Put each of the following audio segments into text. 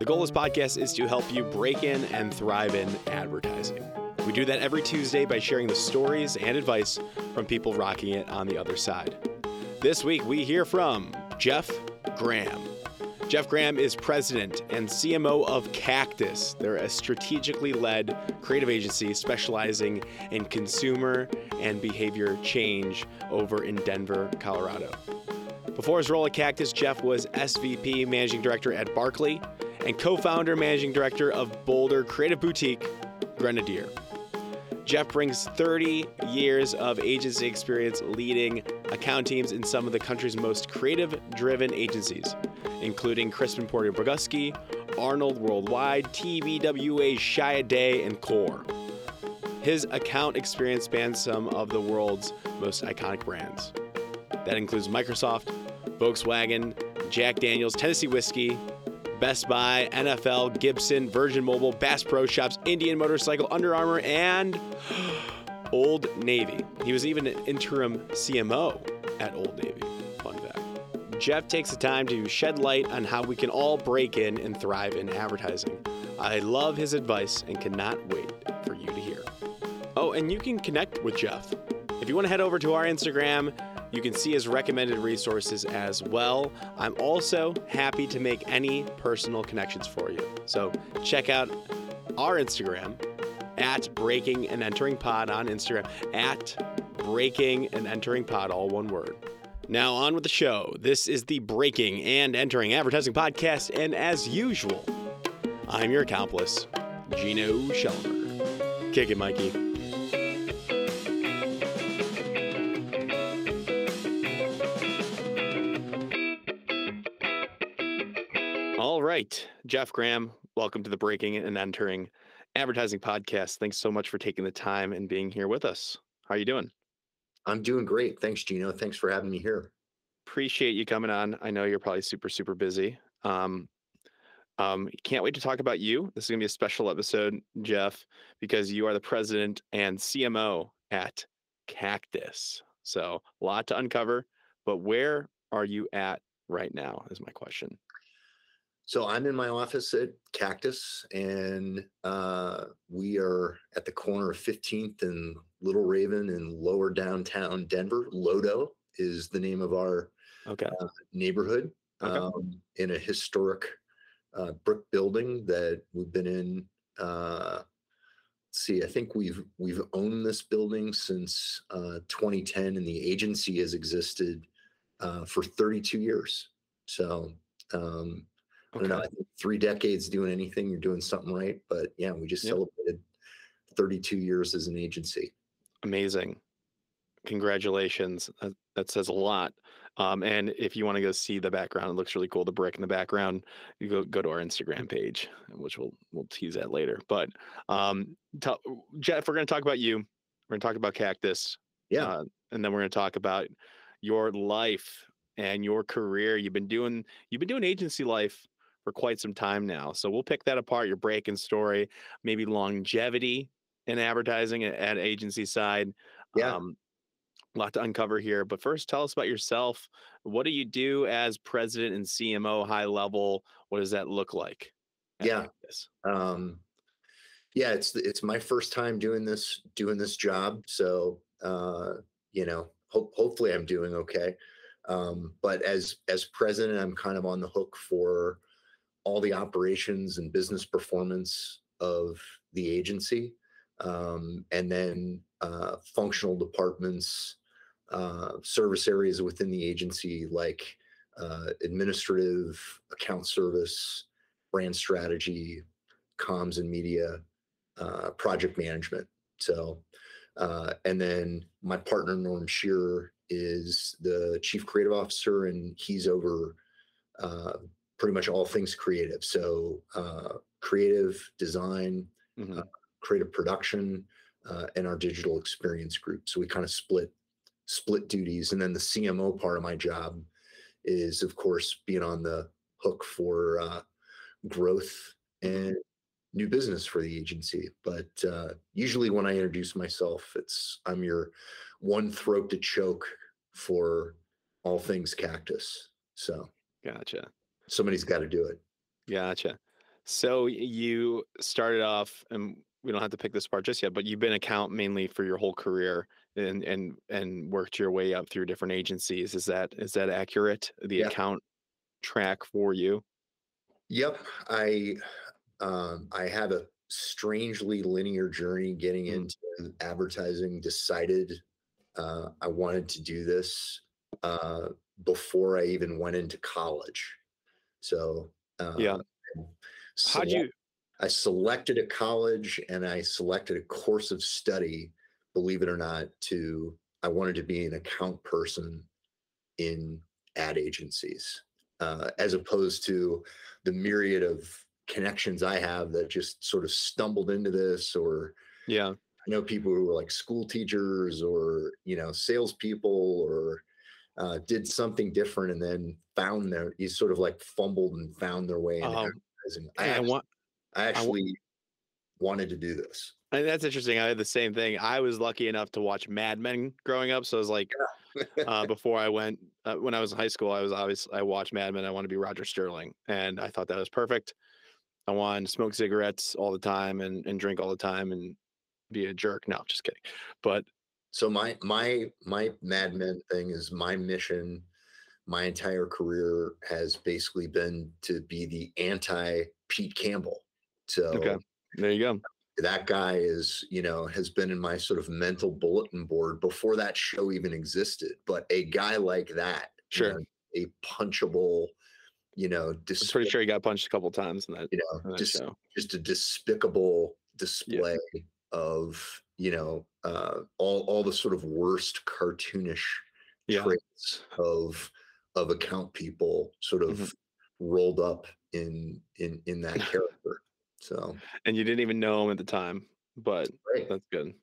The goal of this podcast is to help you break in and thrive in advertising. We do that every Tuesday by sharing the stories and advice from people rocking it on the other side. This week, we hear from Jeff Graham. Jeff Graham is president and CMO of Cactus. They're a strategically led creative agency specializing in consumer and behavior change over in Denver, Colorado. Before his role at Cactus, Jeff was SVP Managing Director at Barkley and co founder and Managing Director of Boulder Creative Boutique, Grenadier. Jeff brings 30 years of agency experience leading account teams in some of the country's most creative driven agencies, including Crispin Porter Bogusky, Arnold Worldwide, TBWA, Chiat/Day, and Core. His account experience spans some of the world's most iconic brands. That includes Microsoft, Volkswagen, Jack Daniels, Tennessee Whiskey, Best Buy, NFL, Gibson, Virgin Mobile, Bass Pro Shops, Indian Motorcycle, Under Armour, and Old Navy. He was even an interim CMO at Old Navy. Fun fact. Jeff takes the time to shed light on how we can all break in and thrive in advertising. I love his advice and cannot wait for you to hear. Oh, and you can connect with Jeff. If you want to head over to our Instagram, you can see his recommended resources as well. I'm also happy to make any personal connections for you. So check out our Instagram at Breaking and Entering Pod on Instagram at Breaking and Entering Pod, all one word. Now on with the show. This is the Breaking and Entering Advertising Podcast, and as usual, I'm your accomplice, Gino Schellenberger. Kick it, Mikey. Jeff Graham, welcome to the Breaking and Entering Advertising Podcast. Thanks so much for taking the time and being here with us. How are you doing? I'm doing great. Thanks, Gino. Thanks for having me here. Appreciate you coming on. I know you're probably super, super busy. Um, um, can't wait to talk about you. This is gonna be a special episode, Jeff, because you are the president and CMO at Cactus. So a lot to uncover. But where are you at right now? Is my question. So I'm in my office at Cactus, and uh, we are at the corner of 15th and Little Raven in lower downtown Denver. Lodo is the name of our Okay. uh, neighborhood Okay. um, in a historic uh, brick building that we've been in. Uh, let's see, I think we've we've owned this building since uh, 2010, and the agency has existed uh, for 32 years. So um, I don't know, I think three decades doing anything, you're doing something right. But yeah, we just Yep. celebrated 32 years as an agency. Amazing. Congratulations. That, that says a lot. Um, and if you want to go see the background, it looks really cool. The brick in the background. You go go to our Instagram page, which we'll we'll tease that later. But um, t- Jeff, we're going to talk about you. We're going to talk about Cactus, Yeah. uh, and then we're going to talk about your life and your career. You've been doing you've been doing agency life for quite some time now. So we'll pick that apart. Your break-in story, maybe longevity in advertising at, agency side. Yeah. Um, a lot to uncover here. But first, tell us about yourself. What do you do as president and CMO, high level? What does that look like? Yeah. Cactus? um yeah it's it's my first time doing this doing this job so uh you know hope hopefully i'm doing okay um but as as president i'm kind of on the hook for all the operations and business performance of the agency um and then uh functional departments uh service areas within the agency like uh administrative account service brand strategy comms and media, uh, project management. So, uh, and then my partner Norm Shearer is the chief creative officer, and he's over uh, pretty much all things creative. So, uh, creative design, Mhm. creative production, uh, and our digital experience group. So we kind of split split duties, and then the CMO part of my job is, of course, being on the hook for uh, growth and new business for the agency. But uh, usually, when I introduce myself, it's I'm your one throat to choke for all things cactus. So Gotcha. Somebody's got to do it. Gotcha. So you started off, and we don't have to pick this part just yet, but you've been account mainly for your whole career and and and worked your way up through different agencies. Is that is that accurate? The Yeah. account track for you? Yep. I um, I have a strangely linear journey getting Mm. into advertising. Decided uh, I wanted to do this uh, before I even went into college. So uh, Yeah. How'd you? I selected a college and I selected a course of study, believe it or not, to I wanted to be an account person in ad agencies, uh, as opposed to the myriad of connections I have that just sort of stumbled into this, or Yeah. I know people who are like school teachers or you know salespeople or uh, did something different and then found their you sort of like fumbled and found their way Um. I and I actually, want. I actually wanted to do this. And that's interesting. I had the same thing. I was lucky enough to watch Mad Men growing up, so I was like, uh, before I went uh, when I was in high school, I was obviously I watched Mad Men. I want to be Roger Sterling, and I thought that was perfect. I wanted to smoke cigarettes all the time and and drink all the time and be a jerk. No, just kidding. But so my my my Mad Men thing is my mission. My entire career has basically been to be the anti Pete Campbell. So okay, there you go. that guy is, you know, has been in my sort of mental bulletin board before that show even existed. But a guy like that, you Sure. know, a punchable, you know, I'm pretty sure he got punched a couple times in that, you know, that just show. just a despicable display of, you know, uh, all all the sort of worst cartoonish Yeah. traits of of account people sort of Mhm. rolled up in in in that character. So And you didn't even know him at the time, but right. that's good.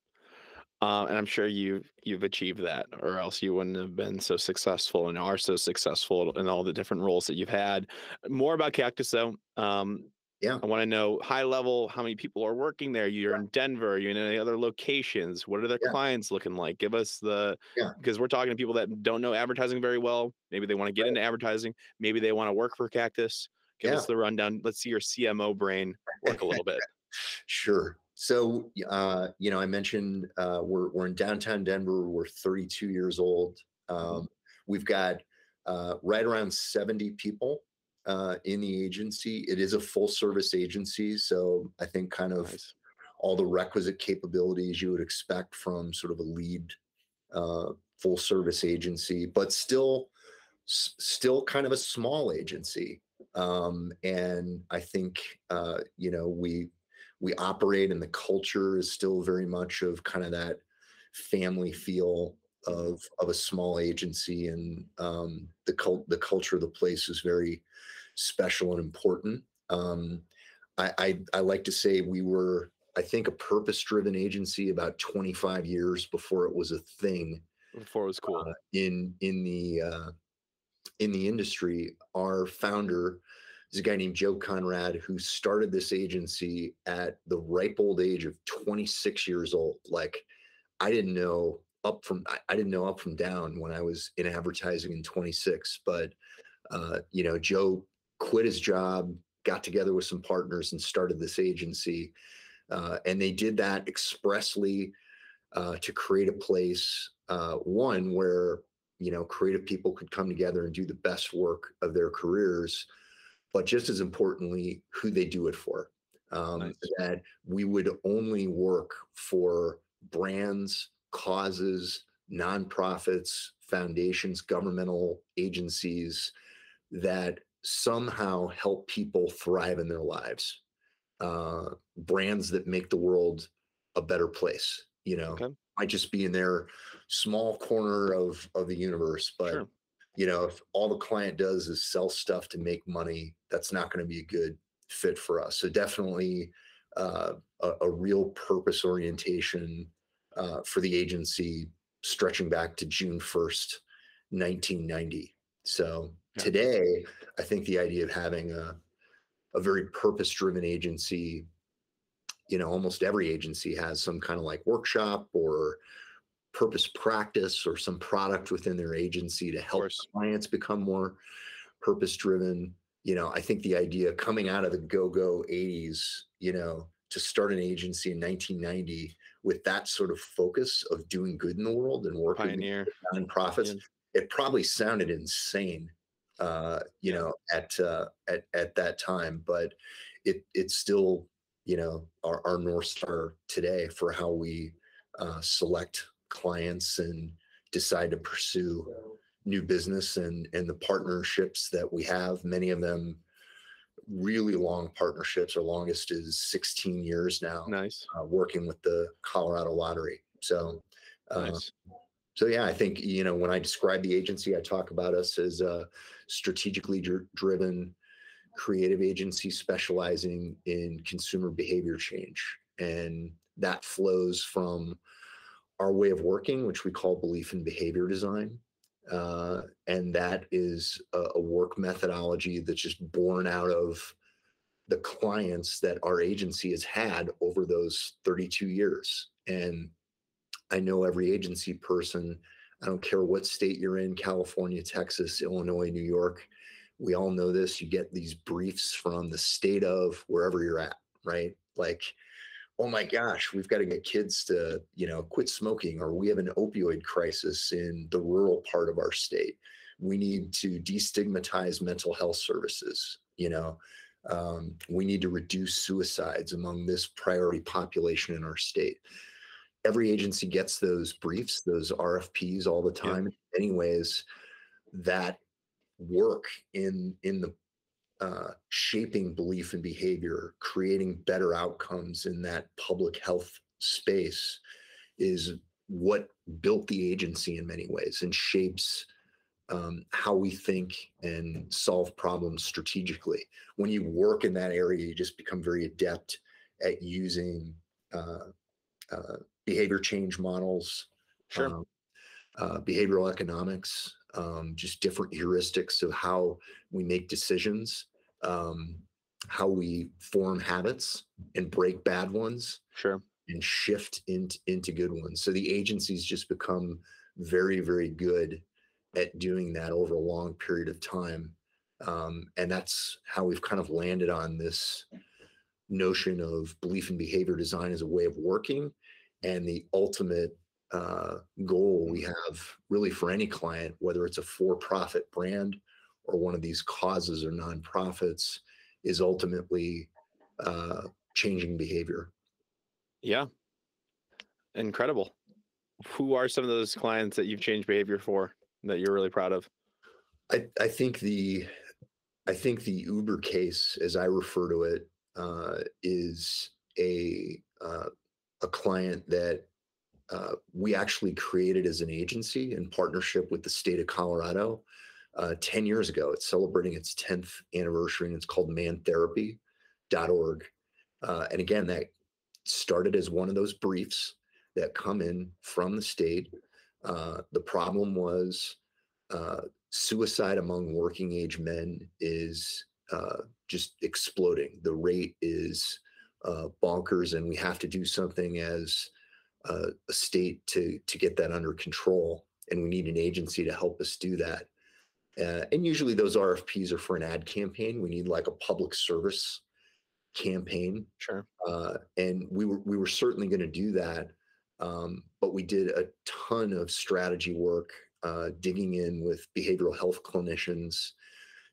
Uh, and I'm sure you you've achieved that, or else you wouldn't have been so successful and are so successful in all the different roles that you've had. More about Cactus, though. Um, Yeah. I want to know high level how many people are working there. You're in Denver. You're in any other locations. What are the Yeah. clients looking like? Give us the Yeah. because we're talking to people that don't know advertising very well. Maybe they want to get Right. into advertising. Maybe they want to work for Cactus. Give us the rundown. Let's see your CMO brain work a little bit. Sure. So, uh, you know, I mentioned uh, we're we're in downtown Denver. We're 32 years old. Um, we've got uh, right around 70 people uh, in the agency. It is a full service agency, so I think kind of Nice. all the requisite capabilities you would expect from sort of a lead uh, full service agency, but still s- still kind of a small agency. Um, and I think uh, you know we we operate and the culture is still very much of kind of that family feel of of a small agency and um, the cult the culture of the place is very special and important. Um, I, I I like to say we were I think a purpose driven agency about 25 years before it was a thing Before it was cool. uh, in in the uh, in the industry. Our founder is a guy named Joe Conrad who started this agency at the ripe old age of 26 years old. Like I didn't know up from I, I didn't know up from down when I was in advertising in 26, but uh, you know Joe quit his job, got together with some partners, and started this agency. Uh, and they did that expressly uh, to create a place, uh, one where you know creative people could come together and do the best work of their careers, but just as importantly, who they do it for. Um, Nice. That we would only work for brands, causes, nonprofits, foundations, governmental agencies that somehow help people thrive in their lives. Uh, brands that make the world a better place. You know, Okay. might just be in their small corner of of the universe, but Sure. you know, if all the client does is sell stuff to make money, that's not going to be a good fit for us. So definitely uh, a, a real purpose orientation uh, for the agency, stretching back to June first, 1990. So Yeah. today, I think the idea of having a a very purpose driven agency you know almost every agency has some kind of like workshop or purpose practice or some product within their agency to help clients become more purpose driven you know, I think the idea coming out of the go go 80s, you know, to start an agency in 1990 with that sort of focus of doing good in the world and working Pioneer. with nonprofits. It probably sounded insane, uh, you know, at uh, at at that time. But it it's still, you know, our, our north star today for how we uh, select clients and decide to pursue new business and and the partnerships that we have. Many of them really long partnerships. Our longest is 16 years now, Nice. uh, working with the Colorado Lottery. So. Uh, Nice. So yeah, I think you know when I describe the agency, I talk about us as a strategically dr- driven, creative agency specializing in consumer behavior change, and that flows from our way of working, which we call belief in behavior design, uh, and that is a, a work methodology that's just born out of the clients that our agency has had over those 32 years, and I know every agency person. I don't care what state you're in California, Texas, Illinois, New York. We all know this. You get these briefs from the state of wherever you're at, right? Like, oh my gosh, we've got to get kids to, you know, quit smoking, or we have an opioid crisis in the rural part of our state. We need to destigmatize mental health services, you know. Um, we need to reduce suicides among this priority population in our state every agency gets those briefs, those RFPs all the Yeah. time. Anyways, that work in in the uh, shaping belief and behavior, creating better outcomes in that public health space, is what built the agency in many ways and shapes um, how we think and solve problems strategically. When you work in that area, you just become very adept at using uh, uh, behavior change models, Sure. um, uh, behavioral economics, um, just different heuristics of how we make decisions, um, how we form habits and break bad ones Sure. and shift into, into good ones. So the agencies just become very, very good at doing that over a long period of time. Um, and that's how we've kind of landed on this notion of belief and behavior design as a way of working and the ultimate uh, goal we have really for any client, whether it's a for-profit brand or one of these causes or nonprofits, is ultimately uh, changing behavior. Yeah. Incredible. Who are some of those clients that you've changed behavior for that you're really proud of? I, I think the I think the Uber case, as I refer to it, uh, is a uh, a client that uh, we actually created as an agency in partnership with the state of Colorado uh, 10 years ago. It's celebrating its 10th anniversary and it's called mantherapy.org. Uh, and again, that started as one of those briefs that come in from the state. Uh, the problem was uh, suicide among working age men is uh, just exploding. The rate is uh, bonkers, and we have to do something as uh, a state to to get that under control. And we need an agency to help us do that. Uh, and usually, those RFPs are for an ad campaign. We need like a public service campaign, Sure. uh, and we were we were certainly going to do that. Um, but we did a ton of strategy work, uh, digging in with behavioral health clinicians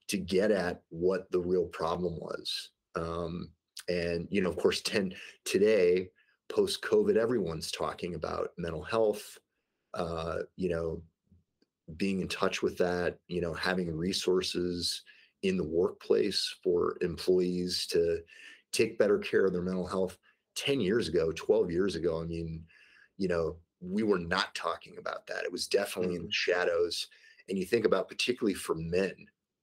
to get at what the real problem was. Um, and you know, of course, ten today, post COVID, everyone's talking about mental health. Uh, you know, being in touch with that. You know, having resources in the workplace for employees to take better care of their mental health. Ten years ago, twelve years ago, I mean, you know, we were not talking about that. It was definitely in the shadows. And you think about particularly for men,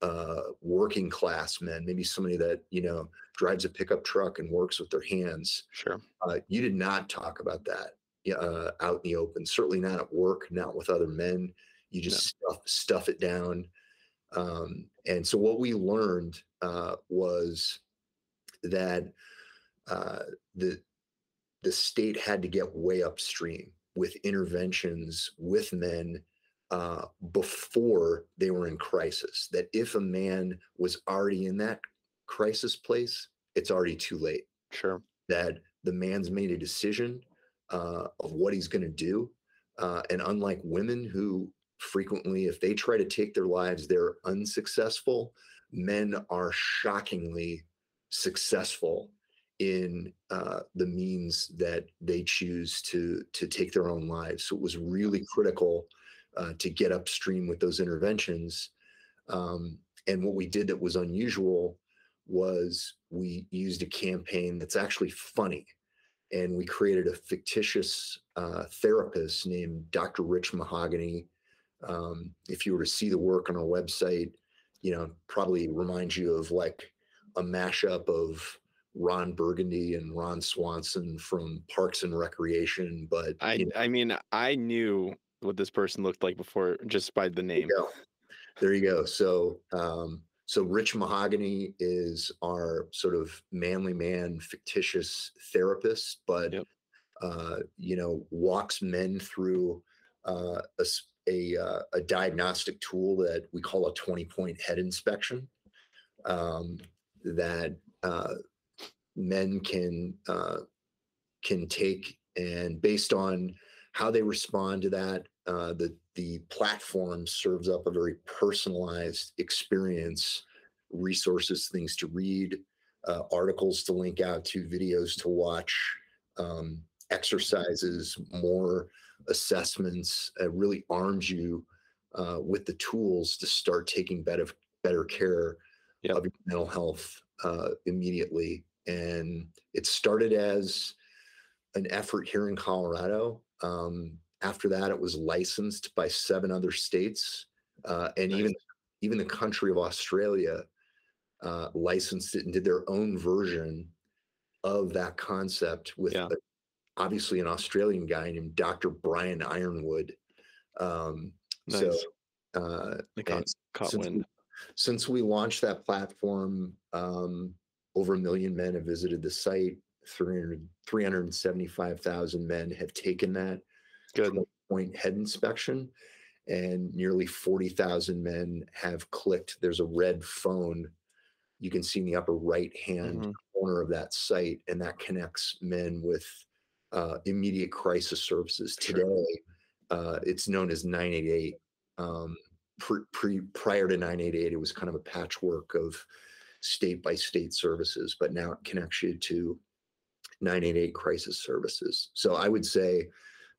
uh, working class men, maybe somebody that you know drives a pickup truck and works with their hands. Sure. Uh, you did not talk about that uh, out in the open. Certainly not at work, not with other men. You just stuff stuff it down. Um, and so what we learned uh, was that uh, the the state had to get way upstream with interventions with men uh, before they were in crisis. That if a man was already in that crisis place, it's already too late. Sure. That the man's made a decision uh, of what he's going to do. Uh, and unlike women who frequently, if they try to take their lives, they're unsuccessful, men are shockingly successful in uh, the means that they choose to to take their own lives. So it was really critical uh, to get upstream with those interventions. Um, and what we did that was unusual was we used a campaign that's actually funny, and we created a fictitious uh, therapist named Dr. Rich Mahogany. Um, if you were to see the work on our website, you know probably reminds you of like a mashup of Ron Burgundy and Ron Swanson from Parks and Recreation. But I you know, I mean I knew what this person looked like before just by the there name. you go. There you go. So um, so Rich Mahogany is our sort of manly man fictitious therapist, but Yep. uh, you know walks men through uh, a a, uh, a diagnostic tool that we call a 20 point head inspection um, that uh, men can uh, can take and based on how they respond to that uh, the the platform serves up a very personalized experience resources things to read uh, articles to link out to videos to watch um, exercises more assessments uh, really arms you uh, with the tools to start taking better better care Yep. of your mental health uh, immediately. And it started as an effort here in Colorado. Um, after that, it was licensed by seven other states, uh, and Nice. even even the country of Australia uh, licensed it and did their own version of that concept with Yeah. a- obviously an Australian guy named Dr. Brian Ironwood. Um, Nice. So uh, caught, caught since wind. we, since we launched that platform, um, over a million men have visited the site. 300, 375,000 men have taken that Good. point head inspection, and nearly 40,000 men have clicked. There's a red phone you can see in the upper right hand Mhm. corner of that site, and that connects men with uh, immediate crisis services. Sure. Today, uh, it's known as 988. Um, pre, pre, prior to 988, it was kind of a patchwork of state by state services, but now it connects you to 988 crisis services. So I would say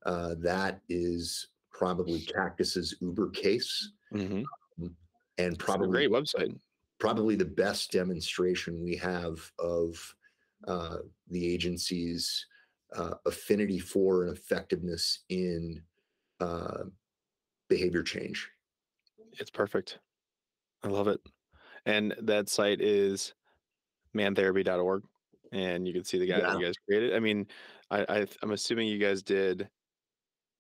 uh, that is probably Cactus's Uber case, Mhm. and It's a probably great website. probably the best demonstration we have of uh, the agency's uh, affinity for and effectiveness in uh, behavior change. It's perfect. I love it. And that site is mantherapy.org. And you can see the guy that you guys created. I mean, I, I I'm assuming you guys did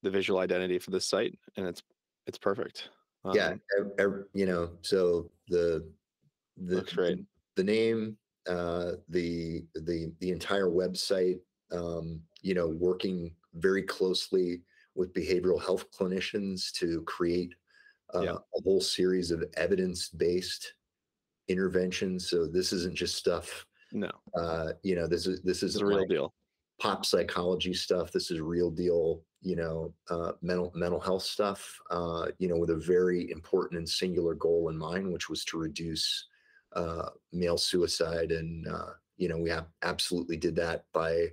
the visual identity for this site, and it's it's perfect. yeah, Um, ev- you know, so the the Looks great. the, the name, uh, the the the entire website, um, you know, working very closely with behavioral health clinicians to create uh, Yeah. a whole series of evidence-based interventions. So this isn't just stuff. no, Uh, you know, this is this is a real deal. pop psychology stuff. This is real deal, you know, uh, mental mental health stuff. Uh, you know, with a very important and singular goal in mind, which was to reduce uh, male suicide, and uh, you know, we have absolutely did that by,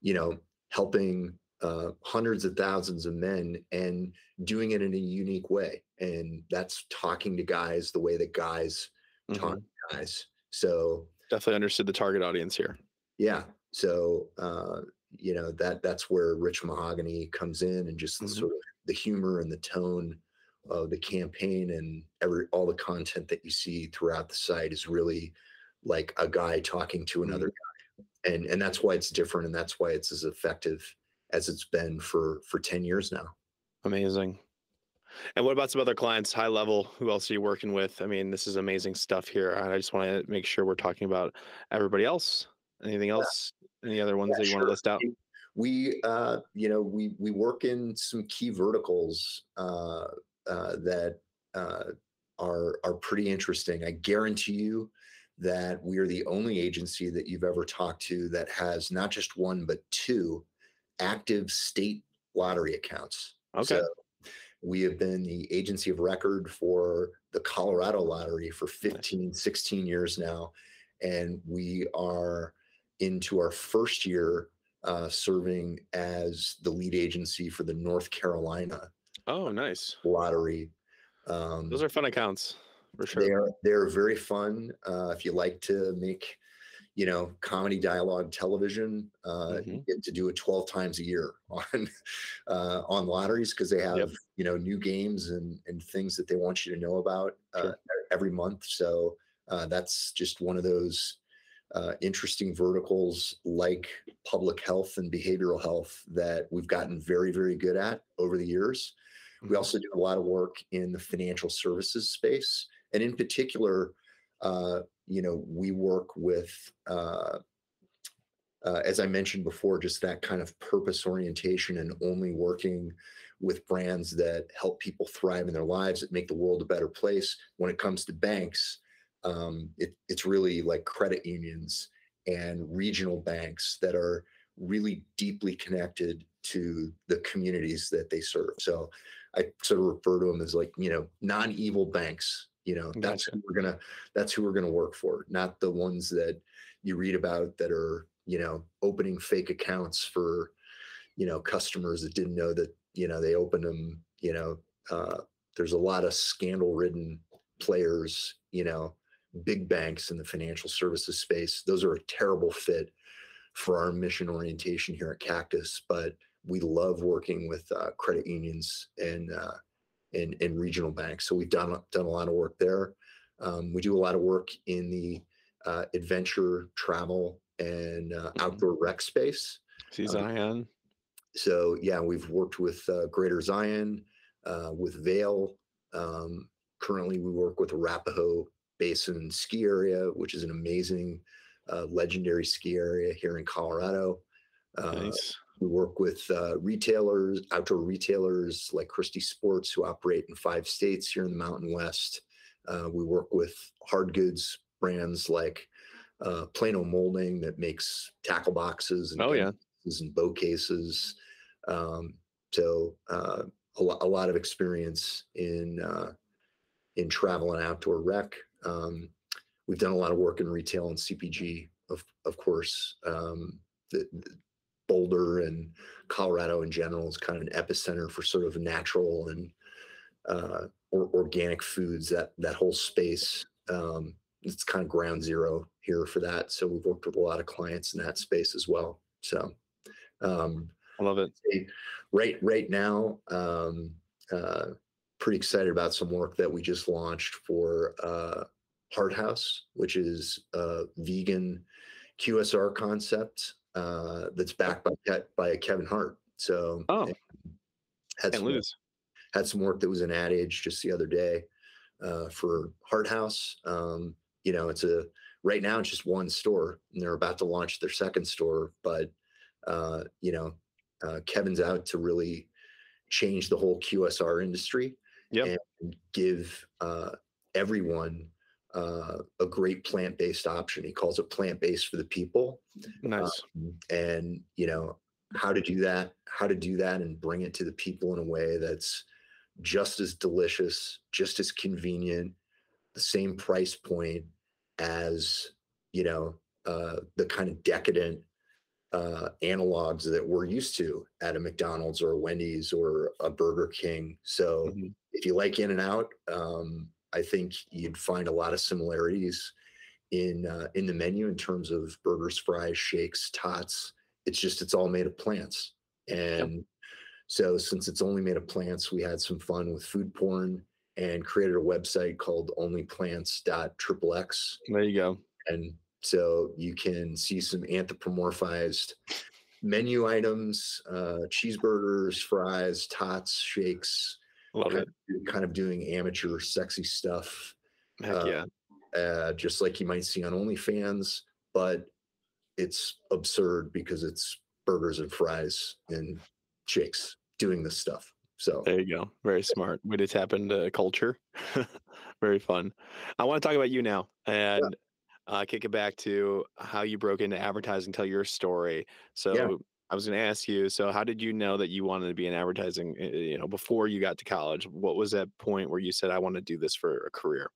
you know, helping uh, hundreds of thousands of men and doing it in a unique way. And that's talking to guys the way that guys talk Mhm. to guys. So Definitely understood the target audience here. yeah. So uh, you know that that's where Rich Mahogany comes in, and just Mhm. sort of the humor and the tone of the campaign, and every all the content that you see throughout the site is really like a guy talking to another guy, and and that's why it's different, and that's why it's as effective as it's been for for ten years now. Amazing. And what about some other clients, high level? Who else are you working with? I mean, this is amazing stuff here. and I just want to make sure we're talking about everybody else. Anything else? Any other ones Yeah, that you want to list out? we uh you know we we work in some key verticals uh uh, that uh, are are pretty interesting. I guarantee you that we are the only agency that you've ever talked to that has not just one but two active state lottery accounts. Okay. So we have been the agency of record for the Colorado lottery for 15, 16 years now. And we are into our first year uh, serving as the lead agency for the North Carolina. Oh, nice lottery. Um, Those are fun accounts for sure. They are they're very fun. Uh, if you like to make, you know, comedy dialogue television, uh, mm-hmm. you get to do it twelve times a year on uh, on lotteries because they have yep. you know new games and and things that they want you to know about uh, sure. every month. So uh, that's just one of those uh, interesting verticals like public health and behavioral health that we've gotten very, very good at over the years. We mm-hmm. also do a lot of work in the financial services space. And in particular, uh, you know, we work with, uh, uh, as I mentioned before, just that kind of purpose orientation and only working with brands that help people thrive in their lives, that make the world a better place. When it comes to banks, um, it, it's really like credit unions and regional banks that are really deeply connected to the communities that they serve. So I sort of refer to them as like, you know, non-evil banks. You know, that's gotcha. who we're gonna that's who we're gonna work for, not the ones that you read about that are, you know, opening fake accounts for, you know, customers that didn't know that, you know, they opened them, you know, uh, there's a lot of scandal ridden players, you know, big banks in the financial services space. Those are a terrible fit for our mission orientation here at Cactus, but we love working with uh, credit unions and, uh, and and regional banks. So we've done done a lot of work there. Um, we do a lot of work in the uh, adventure, travel, and uh, mm-hmm. outdoor rec space. See um, Zion. so yeah, we've worked with uh, Greater Zion, uh, with Vail. Um, currently, we work with Arapahoe Basin ski area, which is an amazing, uh, legendary ski area here in Colorado. Uh, nice. We work with uh, retailers, outdoor retailers like Christie Sports, who operate in five states here in the Mountain West. Uh, we work with hard goods brands like uh, Plano Molding that makes tackle boxes and oh yeah and bow cases. Um, so uh, a, lo- a, lot of experience in in travel and outdoor rec. Um, we've done a lot of work in retail and CPG, of of course. Um, the, the Boulder and Colorado in general is kind of an epicenter for sort of natural and uh, or, organic foods. That that whole space, um, it's kind of ground zero here for that. So we've worked with a lot of clients in that space as well. So um, I love it. Right right now, um, uh, pretty excited about some work that we just launched for uh, Hart House, which is a vegan QSR concept uh, that's backed by by Kevin Hart. So oh, had some, lose. had some work that was an Ad Age just the other day uh, for Hart House. Um, you know, it's a right now it's just one store, and they're about to launch their second store. But uh, you know, uh, Kevin's out to really change the whole QSR industry yep. and give uh, everyone uh, a great plant-based option. He calls it plant-based for the people. Nice. Um, and you know how to do that, how to do that, and bring it to the people in a way that's just as delicious, just as convenient, the same price point as you know uh, the kind of decadent uh, analogs that we're used to at a McDonald's or a Wendy's or a Burger King. So mm-hmm. If you like In and Out, um, I think you'd find a lot of similarities in uh, in the menu in terms of burgers, fries, shakes, tots. It's just it's all made of plants, and yep. so since it's only made of plants, we had some fun with food porn and created a website called onlyplants.xxx. There you go. And so you can see some anthropomorphized menu items, uh, cheeseburgers, fries, tots, shakes. Love kind it. Of, kind of doing amateur, sexy stuff. Heck uh, yeah. Uh, just like you might see on OnlyFans, but it's absurd because it's burgers and fries and shakes doing this stuff. So there you go. Very smart. Way to tap into culture. Very fun. I want to talk about you now and yeah. uh, kick it back to how you broke into advertising. Tell your story. So yeah. I was going to ask you. So how did you know that you wanted to be in advertising? Eh, eh, you know, before you got to college, what was that point where you said, "I want to do this for a career"?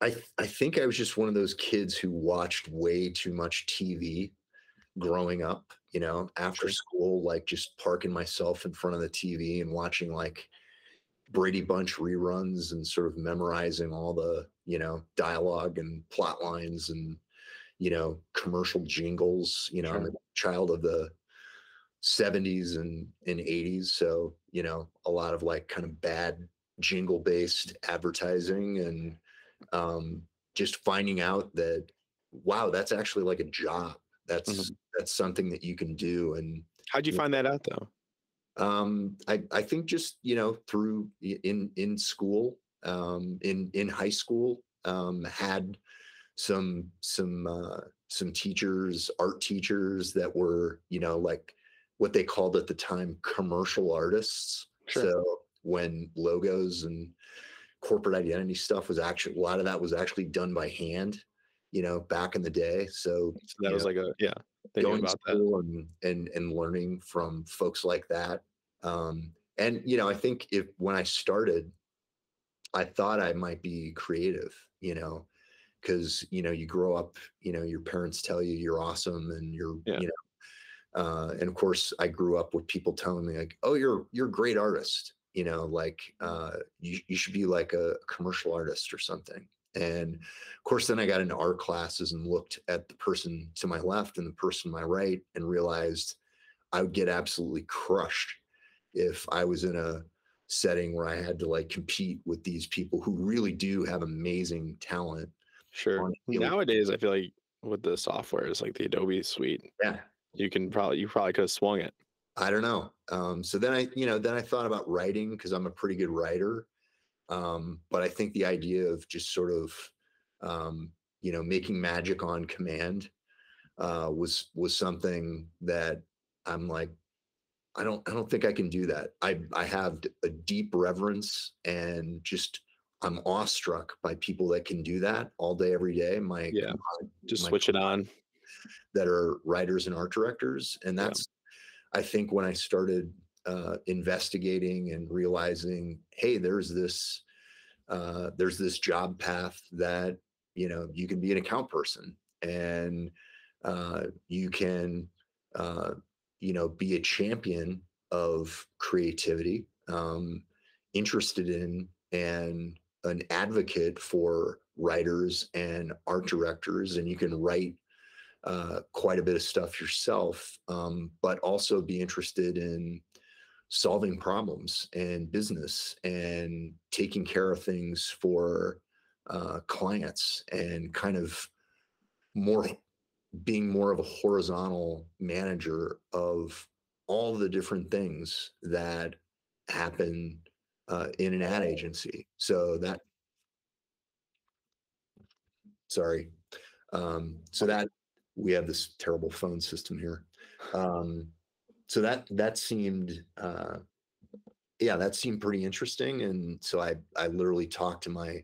I I think I was just one of those kids who watched way too much TV growing up, you know, after sure. school, like just parking myself in front of the TV and watching like Brady Bunch reruns and sort of memorizing all the, you know, dialogue and plot lines and, you know, commercial jingles. You know, sure. I'm a child of the 70s and, and 80s. So, you know, a lot of like kind of bad jingle based advertising and um, just finding out that, wow, that's actually like a job that's mm-hmm. that's something that you can do. And how'd you, you find know, that out though? Um, I I think just you know through in in school, um, in in high school, um, had some some uh, some teachers, art teachers that were you know like what they called at the time commercial artists. Sure. So when logos and corporate identity stuff was actually a lot of that was actually done by hand you know, back in the day. So, so that was know, like a yeah, going about to school and, and and learning from folks like that. Um, and you know, I think if when I started, I thought I might be creative, you know, because you know you grow up, you know, your parents tell you you're awesome and you're, yeah. you know. Uh, and of course, I grew up with people telling me like, "Oh, you're you're a great artist," you know, like uh, you you should be like a commercial artist or something. And of course, then I got into art classes and looked at the person to my left and the person to my right and realized I would get absolutely crushed if I was in a setting where I had to like compete with these people who really do have amazing talent. Sure. Nowadays, I feel like with the software, it's like the Adobe suite. Yeah. You can probably, you probably could have swung it. I don't know. Um, so then I, you know, then I thought about writing because I'm a pretty good writer. Um, but I think the idea of just sort of, um, you know, making magic on command uh, was was something that I'm like, I don't I don't think I can do that. I I have a deep reverence and just I'm awestruck by people that can do that all day every day. My yeah, my, just my switch it on. That are writers and art directors, and that's yeah. I think when I started uh, investigating and realizing, hey, there's this uh, there's this job path that you know you can be an account person and uh, you can uh, you know be a champion of creativity, um, interested in and an advocate for writers and art directors, and you can write uh, quite a bit of stuff yourself, um, but also be interested in solving problems and business and taking care of things for uh, clients and kind of more being more of a horizontal manager of all the different things that happen uh, in an ad agency. So that, sorry. Um, so that we have this terrible phone system here. Um, so that that seemed uh, yeah that seemed pretty interesting and so i i literally talked to my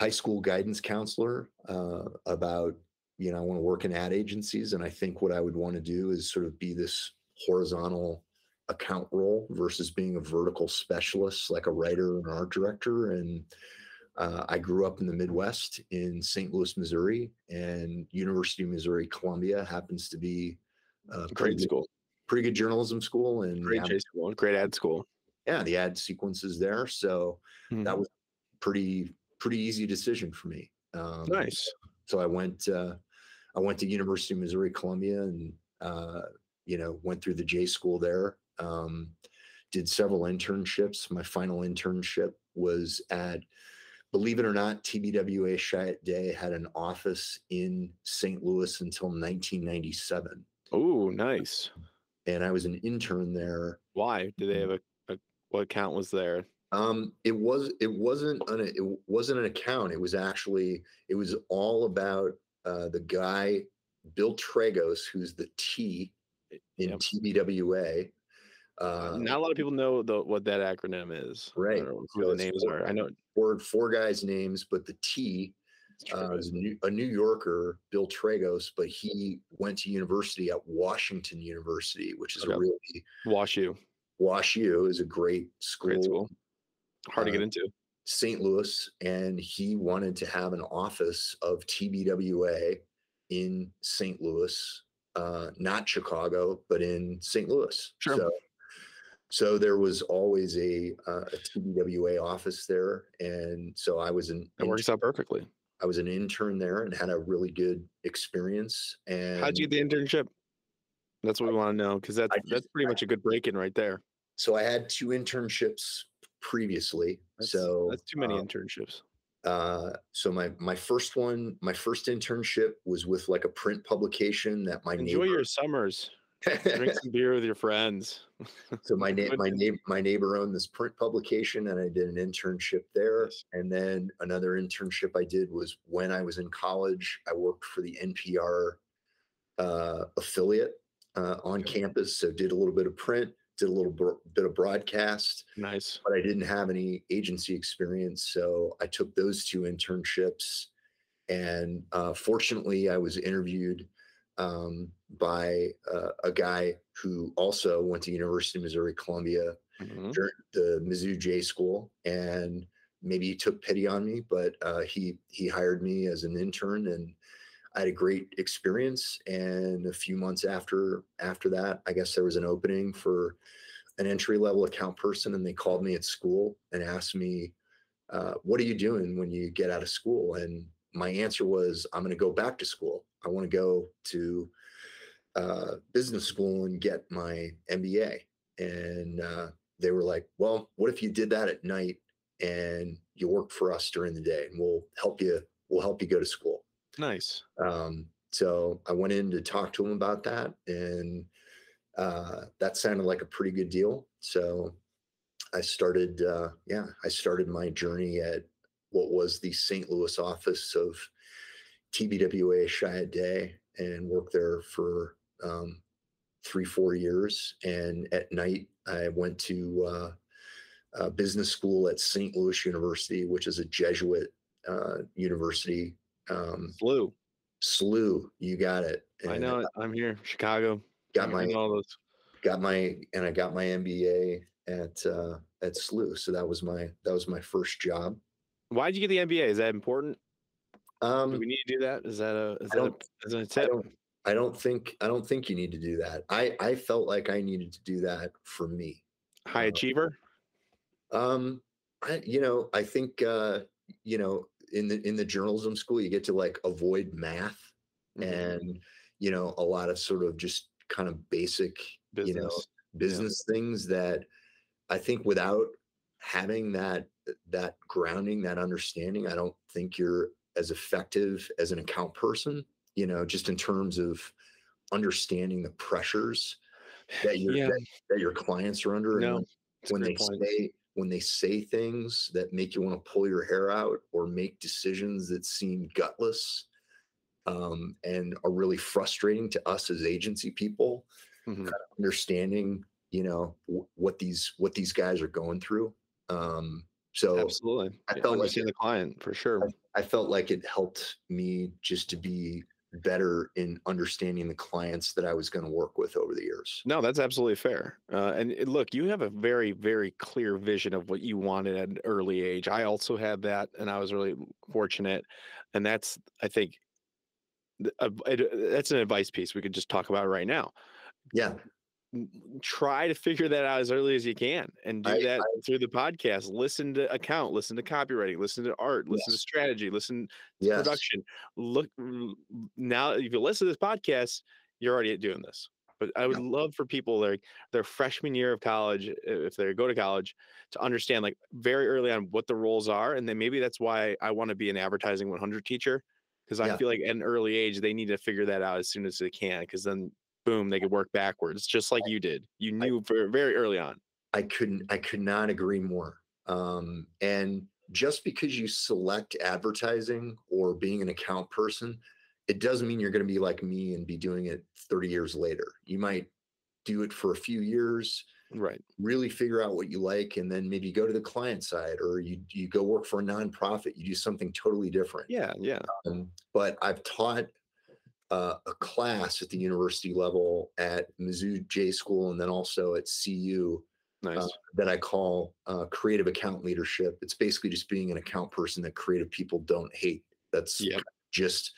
high school guidance counselor uh, about you know i want to work in ad agencies and i think what i would want to do is sort of be this horizontal account role versus being a vertical specialist like a writer and art director and uh, i grew up in the midwest in st louis missouri and university of missouri columbia happens to be a great school pretty good journalism school and great J school, great ad school. Yeah, the ad sequences there, so mm-hmm. that was pretty pretty easy decision for me. Um, nice. So I went uh, I went to University of Missouri Columbia and uh, you know went through the J school there. Um, did several internships. My final internship was at believe it or not, TBWA Chiat Day had an office in St. Louis until 1997. Oh, nice and I was an intern there. Why? Did they have a, a what account was there? Um, it was it wasn't an it wasn't an account. It was actually it was all about uh, the guy Bill Tragos, who's the T in yep. TBWA. Uh, Not a lot of people know the, what that acronym is. I Right. So the names four- are. I know. four four guys' names, but the T uh, is a New, a New Yorker, Bill Tragos, but he went to university at Washington University, which is Okay. a really Wash U. Wash U is a great school, Great school. Hard to uh, get into. St. Louis, and he wanted to have an office of TBWA in St. Louis, uh, not Chicago, but in St. Louis. Sure. So, so there was always a, uh, a TBWA office there, and so I was an It works out perfectly. I was an intern there and had a really good experience. And How'd you get the internship? That's what we want to know because that's just- that's pretty much a good break in right there. so I had two internships previously. That's, so that's too many um, internships. uh, so my my first one, my first internship was with like a print publication that my Enjoy neighbor. your summers. Drink some beer with your friends. so my na- my neighbor my neighbor owned this print publication, and I did an internship there. Nice. And then another internship I did was when I was in college. I worked for the NPR uh, affiliate uh, on Okay. campus, so did a little bit of print, did a little bro- bit of broadcast. Nice. but I didn't have any agency experience. So I took those two internships. And uh, fortunately, I was interviewed um, by uh, a guy who also went to University of Missouri Columbia Mhm. during the Mizzou J School, and maybe he took pity on me, but uh, he he hired me as an intern, and I had a great experience. And a few months after after that, I guess there was an opening for an entry level account person, and they called me at school and asked me, uh, "What are you doing when you get out of school?" And my answer was, "I'm going to go back to school. I want to go to uh, business school and get my MBA." And uh, they were like, "Well, what if you did that at night and you work for us during the day, and we'll help you. We'll help you go to school." Nice. Um, so I went in to talk to him about that, and uh, that sounded like a pretty good deal. So I started, uh, yeah, I started my journey at what was the St. Louis office of TBWA Chiat Day and worked there for um, three, four years. And at night, I went to uh, uh, business school at St. Louis University, which is a Jesuit uh, university. Um, Flu. SLU, you got it. I know it. I'm here. Chicago. Got my all those. got my and I got my MBA at uh, at SLU. So that was my that was my first job. Why'd you get the MBA? Is that important? Do Um, we need to do that? Is that a is I that a, don't- is that a I tip? don't I don't think I don't think you need to do that. I I felt like I needed to do that for me. High uh, achiever? Um, I you know I think uh, you know in the in the journalism school you get to like avoid math Mhm. and you know a lot of sort of just kind of basic you know Business. business things that I think without having that that grounding, that understanding, I don't think you're as effective as an account person, you know, just in terms of understanding the pressures that your Yeah. that, that your clients are under. No, when- it's a when they point. say when they say things that make you want to pull your hair out or make decisions that seem gutless um, and are really frustrating to us as agency people Mhm. understanding you know w- what these what these guys are going through um so Absolutely. I felt like understand the client for sure. i felt like it helped me just to be better in understanding the clients that i was going to work with over the years No, that's absolutely fair. Uh, and look, you have a very, very clear vision of what you wanted at an early age. I also had that, and I was really fortunate. And that's, I think, th- a- it- that's an advice piece we could just talk about right now. yeah Try to figure that out as early as you can, and do I- that through the podcast. Listen to account, listen to copywriting, listen to art, listen to strategy, listen to yes production. Look now, if you listen to this podcast, you're already doing this. But I would love for people like their freshman year of college, if they go to college, to understand like very early on what the roles are, and then maybe that's why I want to be an advertising 100 teacher because I Yeah. feel like at an early age they need to figure that out as soon as they can, because then boom, they could work backwards, just like you did. You knew very very early on. I couldn't I could not agree more. Um, and just because you select advertising or being an account person, it doesn't mean you're going to be like me and be doing it 30 years later. You might do it for a few years, Right. really figure out what you like and then maybe go to the client side or you you go work for a nonprofit you do something totally different Yeah. Yeah. um, but i've taught uh, a class at the university level at mizzou j school and then also at cu Nice. uh, that i call uh, creative account leadership it's basically just being an account person that creative people don't hate that's Yep. just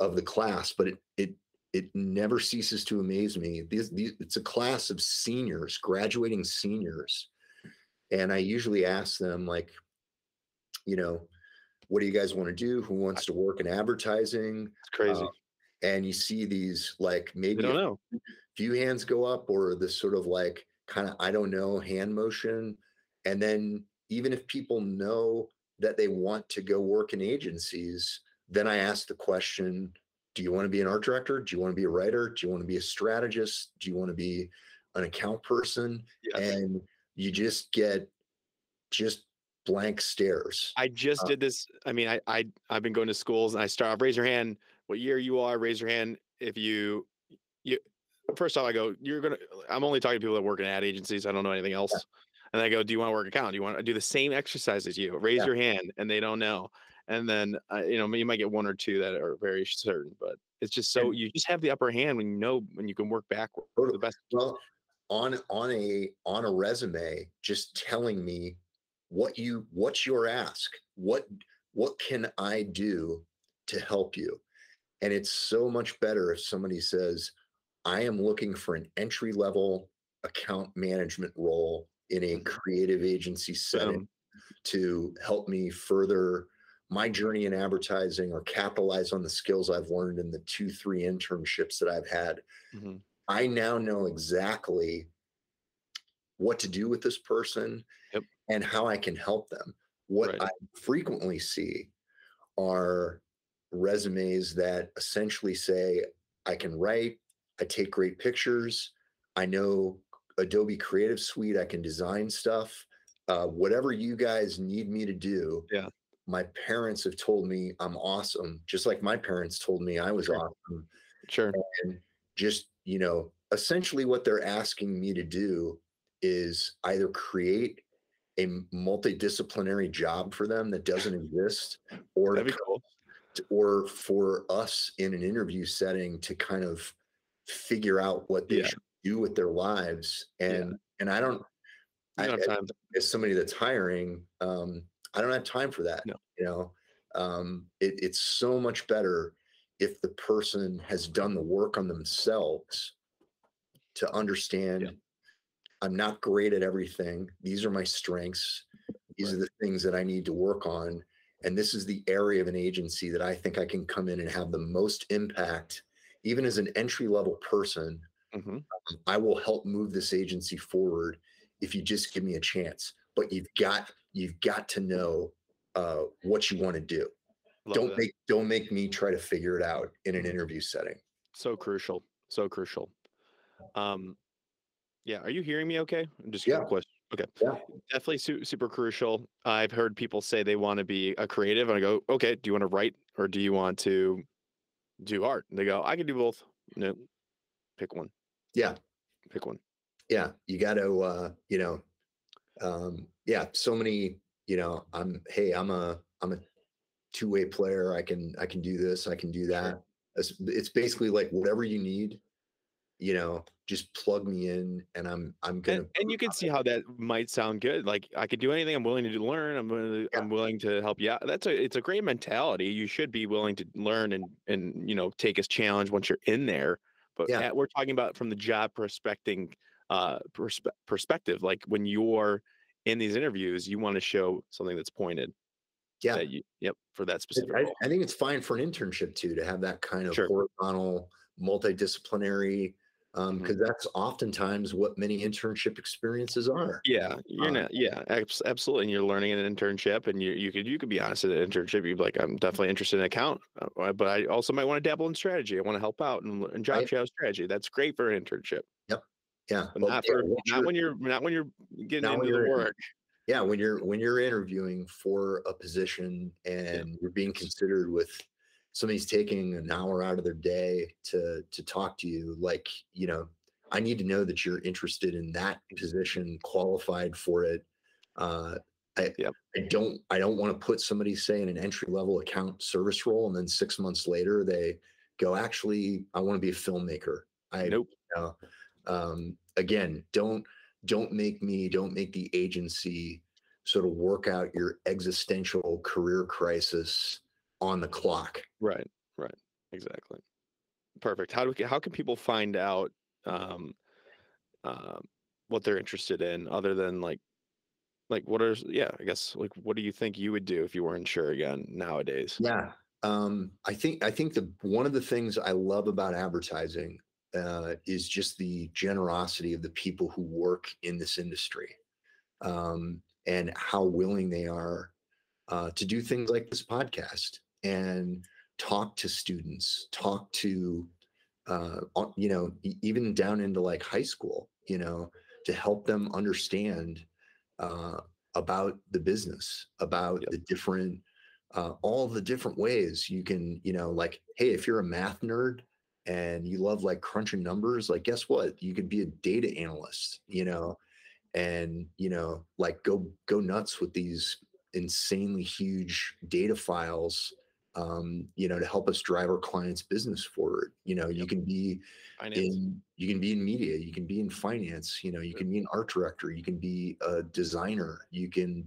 of the class but it it it never ceases to amaze me these, these it's a class of seniors graduating seniors and i usually ask them like you know what do you guys want to do who wants to work in advertising it's crazy. uh, and you see these like maybe don't a know. few hands go up or this sort of like kind of i don't know hand motion and then even if people know that they want to go work in agencies then i ask the question do you want to be an art director do you want to be a writer do you want to be a strategist do you want to be an account person Yeah. and you just get just blank stares I just uh, did this. I mean, I, I I've been going to schools and I start off, raise your hand, what year you are, raise your hand if you you first off I go, you're gonna I'm only talking to people that work in ad agencies. I don't know anything else. And I go, Do you want to work account? Do you want to do the same exercise as you? Raise Yeah. your hand and they don't know. And then uh, you know, you might get one or two that are very certain, but it's just so you just have the upper hand when you know when you can work backward. The best Well, on on a on a resume, just telling me what you what's your ask, what what can I do to help you? And it's so much better if somebody says, I am looking for an entry level account management role in a Mhm. creative agency setting to help me further my journey in advertising or capitalize on the skills I've learned in the two, three internships that I've had. mhm. I now know exactly what to do with this person Yep. and how I can help them. What Right. I frequently see are resumes that essentially say, I can write, I take great pictures, I know Adobe Creative Suite, I can design stuff. Uh, whatever you guys need me to do, Yeah. my parents have told me I'm awesome, just like my parents told me I was Sure. awesome Sure. and just you know essentially what they're asking me to do is either create a multidisciplinary job for them that doesn't exist or That'd be cool. Or for us in an interview setting to kind of figure out what they Yeah. should do with their lives Yeah. and and i don't I, don't time. as somebody that's hiring um i don't have time for that No. you know um it, it's so much better if the person has done the work on themselves to understand i'm not great at everything these are my strengths these are the things that i need to work on and this is the area of an agency that i think i can come in and have the most impact even as an entry level person Mhm. I will help move this agency forward if you just give me a chance. But you've got you've got to know uh, what you want to do. Love don't that. make don't make me try to figure it out in an interview setting. so crucial so crucial um yeah are you hearing me okay i'm just Yeah. a question okay Yeah. definitely su- super crucial i've heard people say they want to be a creative and i go okay do you want to write or do you want to do art and they go i can do both no pick one Yeah, pick one yeah. You got to uh, you know, um, yeah. So many. You know, I'm hey, I'm a I'm a two way player. I can I can do this. I can do that. It's, it's basically like whatever you need. You know, just plug me in, and I'm I'm gonna. and, and you can see how that might sound good like i could do anything i'm willing to learn i'm willing, Yeah. I'm willing to help you out that's a it's a great mentality you should be willing to learn and and you know take a challenge once you're in there but Yeah. at- we're talking about from the job prospecting uh perspe- perspective like when you're in these interviews you want to show something that's pointed yeah. that you yep for that specific I. I think it's fine for an internship too to have that kind of Sure. horizontal, multidisciplinary, um, Mhm. because that's oftentimes what many internship experiences are. Yeah, you're Uh, not. Yeah, absolutely. And you're learning an internship, and you you could you could be honest at an internship. You'd be like, I'm definitely interested in account, uh, but I also might want to dabble in strategy. I want to help out and, and job Right. shadow strategy. That's great for an internship, Yeah, but but not yeah, for once not when you're not when you're getting into the you're in. work. yeah when you're when you're interviewing for a position and you're being considered with somebody's taking an hour out of their day to to talk to you like you know I need to know that you're interested in that position, qualified for it. Uh, I, Yep. I don't I don't want to put somebody say in an entry level account service role and then six months later they go actually I want to be a filmmaker. I Nope. uh, um, again don't don't make me don't make the agency sort of work out your existential career crisis on the clock. Right. Right. Exactly. Perfect. How do we, how can people find out um, um, what they're interested in other than like like what are yeah I guess like what do you think you would do if you weren't sure again nowadays? Yeah. Um, I think I think the one of the things I love about advertising uh, is just the generosity of the people who work in this industry um, and how willing they are uh, to do things like this podcast and talk to students, talk to uh, you know even down into like high school, you know, to help them understand uh, about the business, about Yep. the different uh, all the different ways you can, you know, like, hey, if you're a math nerd and you love like crunching numbers, like, guess what? You could be a data analyst, you know, and you know, like, go go nuts with these insanely huge data files, um, you know, to help us drive our clients' business forward. You know, you can be Finance. in you can be in media you can be in finance you know you can be an art director you can be a designer you can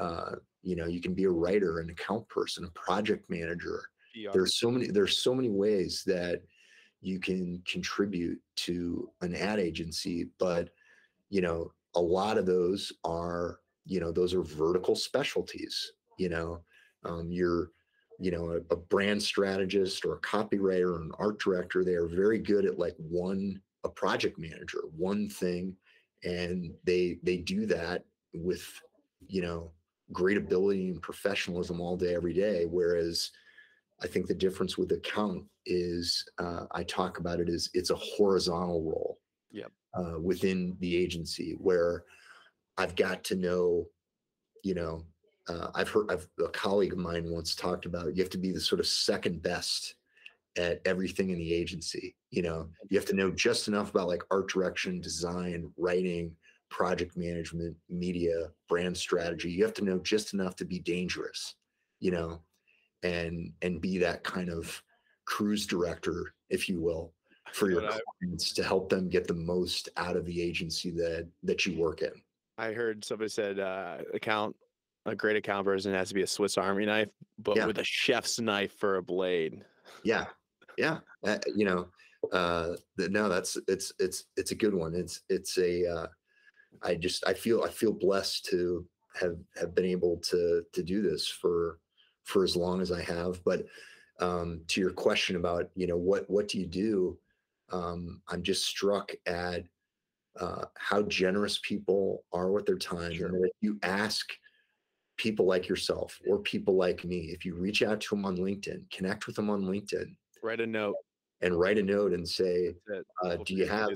uh, you know you can be a writer an account person a project manager PR. there's so many there's so many ways that you can contribute to an ad agency but you know a lot of those are you know those are vertical specialties you know um, you're you know a, a brand strategist or a copywriter or an art director they are very good at like one a project manager one thing and they they do that with you know great ability and professionalism all day every day whereas i think the difference with account is uh, i talk about it as it's a horizontal role Yep. uh, within the agency where i've got to know you know uh, I've heard I've, a colleague of mine once talked about you have to be the sort of second best at everything in the agency. You know, you have to know just enough about like art direction, design, writing, project management, media, brand strategy. You have to know just enough to be dangerous, you know, and and be that kind of cruise director, if you will, for your I- clients to help them get the most out of the agency that that you work in. I heard somebody said uh, account a great account version has to be a Swiss Army knife, but Yeah. with a chef's knife for a blade. Yeah, yeah. Uh, you know, uh, no, that's it's it's it's a good one. It's it's a. Uh, I just I feel I feel blessed to have have been able to to do this for for as long as I have. But um, to your question about you know what what do you do, um, I'm just struck at uh, how generous people are with their time. Sure. And if you ask people like yourself or people like me, if you reach out to them on LinkedIn, connect with them on LinkedIn, Write a note. and write a note and say, uh, do you have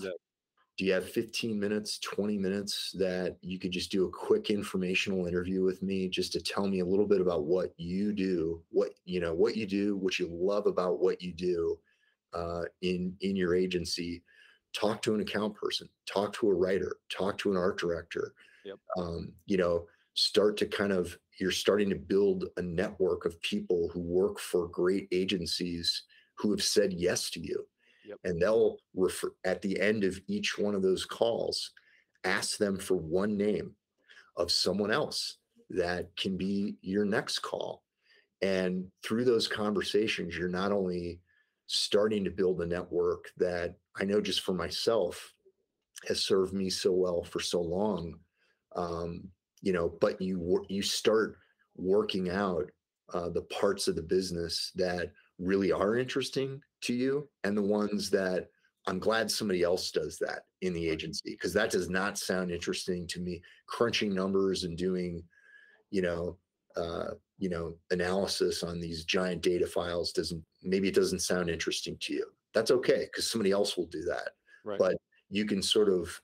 do you have 15 minutes 20 minutes that you could just do a quick informational interview with me just to tell me a little bit about what you do what you know what you do what you love about what you do uh, in in your agency talk to an account person talk to a writer talk to an art director Yep. um, you know start to kind of you're starting to build a network of people who work for great agencies who have said yes to you Yep. and they'll refer at the end of each one of those calls ask them for one name of someone else that can be your next call and through those conversations you're not only starting to build a network that i know just for myself has served me so well for so long um, you know but you you start working out uh, the parts of the business that really are interesting to you and the ones that i'm glad somebody else does that in the agency because that does not sound interesting to me. Crunching numbers and doing you know uh, you know analysis on these giant data files doesn't maybe it doesn't sound interesting to you. That's okay because somebody else will do that. Right. but you can sort of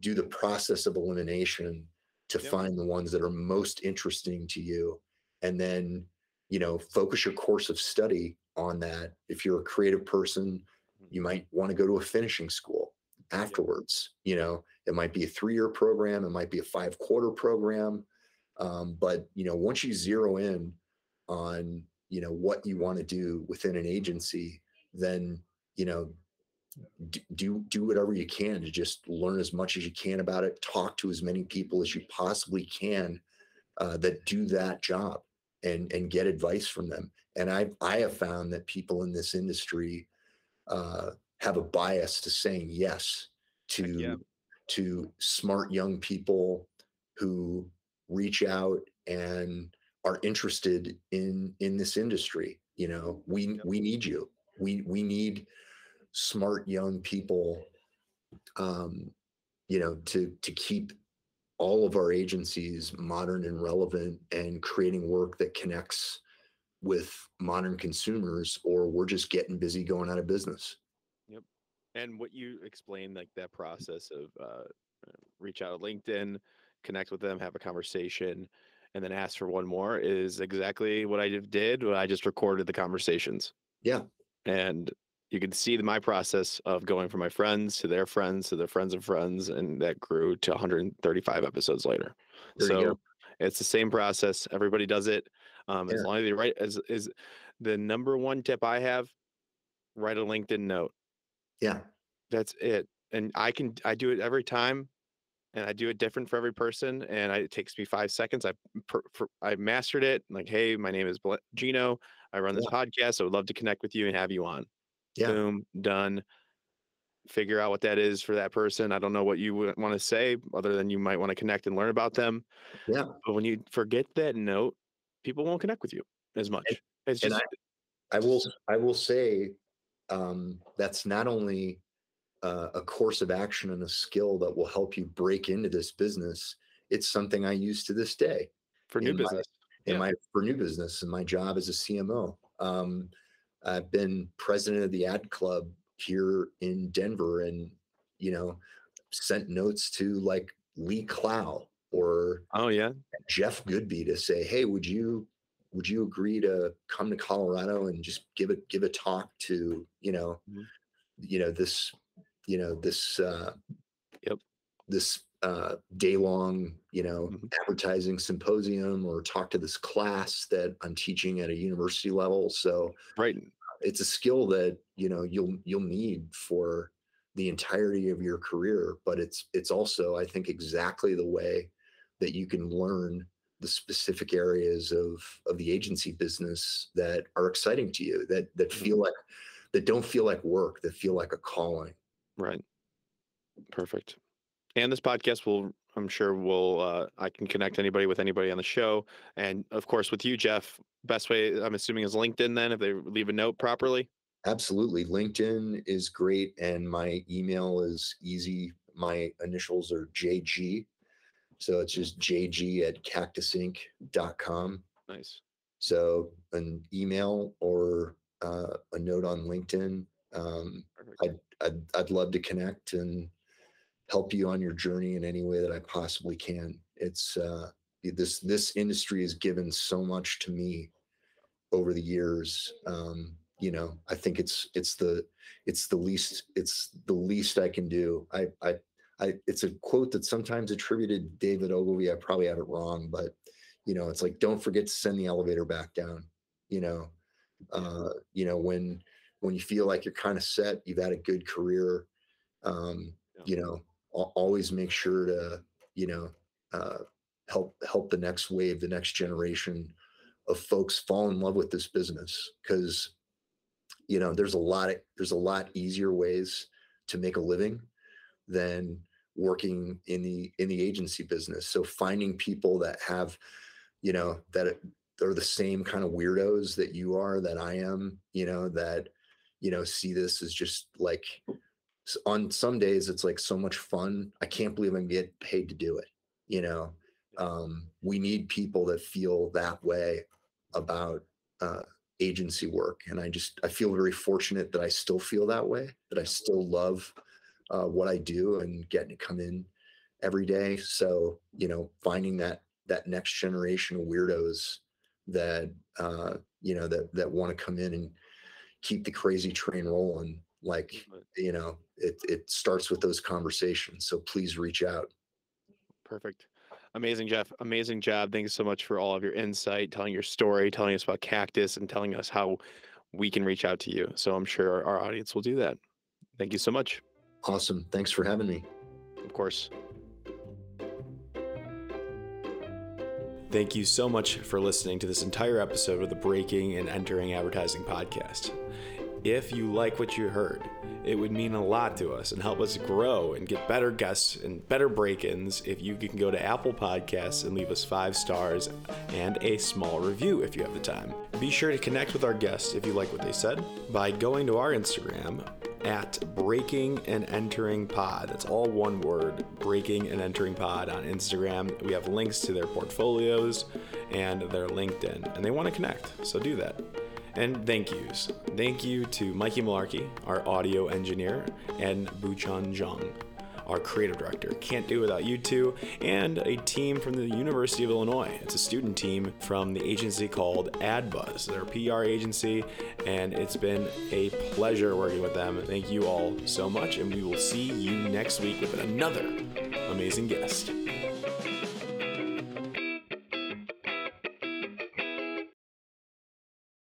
do the process of elimination to Yep. find the ones that are most interesting to you and then you know focus your course of study on that if you're a creative person Mhm. you might want to go to a finishing school afterwards. You know, it might be a three year program, it might be a five quarter program. Um, but you know, once you zero in on you know what you want to do within an agency, then you know do do whatever you can to just learn as much as you can about it. Talk to as many people as you possibly can uh, that do that job, and and get advice from them. And I I have found that people in this industry uh, have a bias to saying yes to yeah. to smart young people who reach out and are interested in in this industry you know we yep. we need you we we need smart young people um you know to to keep all of our agencies modern and relevant and creating work that connects with modern consumers or we're just getting busy going out of business. Yep. And what you explained like that process of uh reach out to linkedin connect with them have a conversation and then ask for one more is exactly what i did when i just recorded the conversations. Yeah. And you can see my process of going from my friends to their friends to their friends of friends, and that grew to 135 episodes later. There so it's the same process. Everybody does it. Um, yeah. As long as you write, as is the number one tip I have, write a LinkedIn note. Yeah, that's it. And I can I do it every time, and I do it different for every person. And I, it takes me five seconds. I per, per, I mastered it. Like, hey, my name is Gino. I run this yeah. podcast. I would love to connect with you and have you on. Yeah. Boom, done. Figure out what that is for that person. I don't know what you would want to say other than you might want to connect and learn about them. Yeah. But when you forget that note, people won't connect with you as much. And, it's just I, I, will I will say um, that's not only uh, a course of action and a skill that will help you break into this business. It's something I use to this day for new business. My, in my for new business and my job as a CMO. Um, I've been president of the ad club here in Denver and, you know, sent notes to like Lee Clow or oh yeah Jeff Goodby to say, hey, would you would you agree to come to Colorado and just give a give a talk to you know mm-hmm. you know this you know this uh, yep this uh, day long you know mm-hmm. advertising symposium or talk to this class that I'm teaching at a university level. So right it's a skill that you know you'll you'll need for the entirety of your career but it's it's also i think exactly the way that you can learn the specific areas of of the agency business that are exciting to you that that mm-hmm. feel like that don't feel like work that feel like a calling right perfect and this podcast will i'm sure will uh, i can connect anybody with anybody on the show and of course with you jeff best way i'm assuming is linkedin then if they leave a note properly? Absolutely linkedin is great and my email is easy my initials are jg so it's just jg at cactusinc.com nice. So an email or uh, a note on linkedin um, I'd, I'd, I'd love to connect and help you on your journey in any way that I possibly can. It's uh, this this industry has given so much to me over the years. Um, you know, I think it's it's the it's the least it's the least I can do. I I I it's a quote that sometimes attributed David Ogilvy. I probably have it wrong, but you know, it's like don't forget to send the elevator back down. You know, uh, you know when when you feel like you're kind of set, you've had a good career. Um. You know, always make sure to you know uh, help help the next wave the next generation of folks fall in love with this business because you know there's a lot of there's a lot easier ways to make a living than working in the in the agency business. So finding people that have you know that are the same kind of weirdos that you are that i am you know that you know see this as just like on some days it's like so much fun. I can't believe I'm getting paid to do it. You know, um, we need people that feel that way about uh, agency work, and I just I feel very fortunate that I still feel that way. That I still love uh, what I do and getting to come in every day. So you know, finding that that next generation of weirdos that uh, you know that that want to come in and keep the crazy train rolling like mm-hmm. you know it it starts with those conversations so please reach out. Perfect. Amazing jeff. Amazing job. Thanks so much for all of your insight telling your story telling us about cactus and telling us how we can reach out to you. So i'm sure our, our audience will do that. Thank you so much. Awesome. Thanks for having me. Of course. Thank you so much for listening to this entire episode of the Breaking and Entering Advertising podcast. If you like what you heard, it would mean a lot to us and help us grow and get better guests and better break ins if you can go to Apple Podcasts and leave us five stars and a small review if you have the time. Be sure to connect with our guests if you like what they said by going to our Instagram at Breaking and Entering Pod. That's all one word, Breaking and Entering Pod on Instagram. We have links to their portfolios and their LinkedIn, and they want to connect, so do that. And thank yous. Thank you to Mikey Malarkey, our audio engineer, and Buchan Zhang, our creative director. Can't do without you two, and a team from the University of Illinois. It's a student team from the agency called AdBuzz. They're PR agency, and it's been a pleasure working with them. Thank you all so much, and we will see you next week with another amazing guest.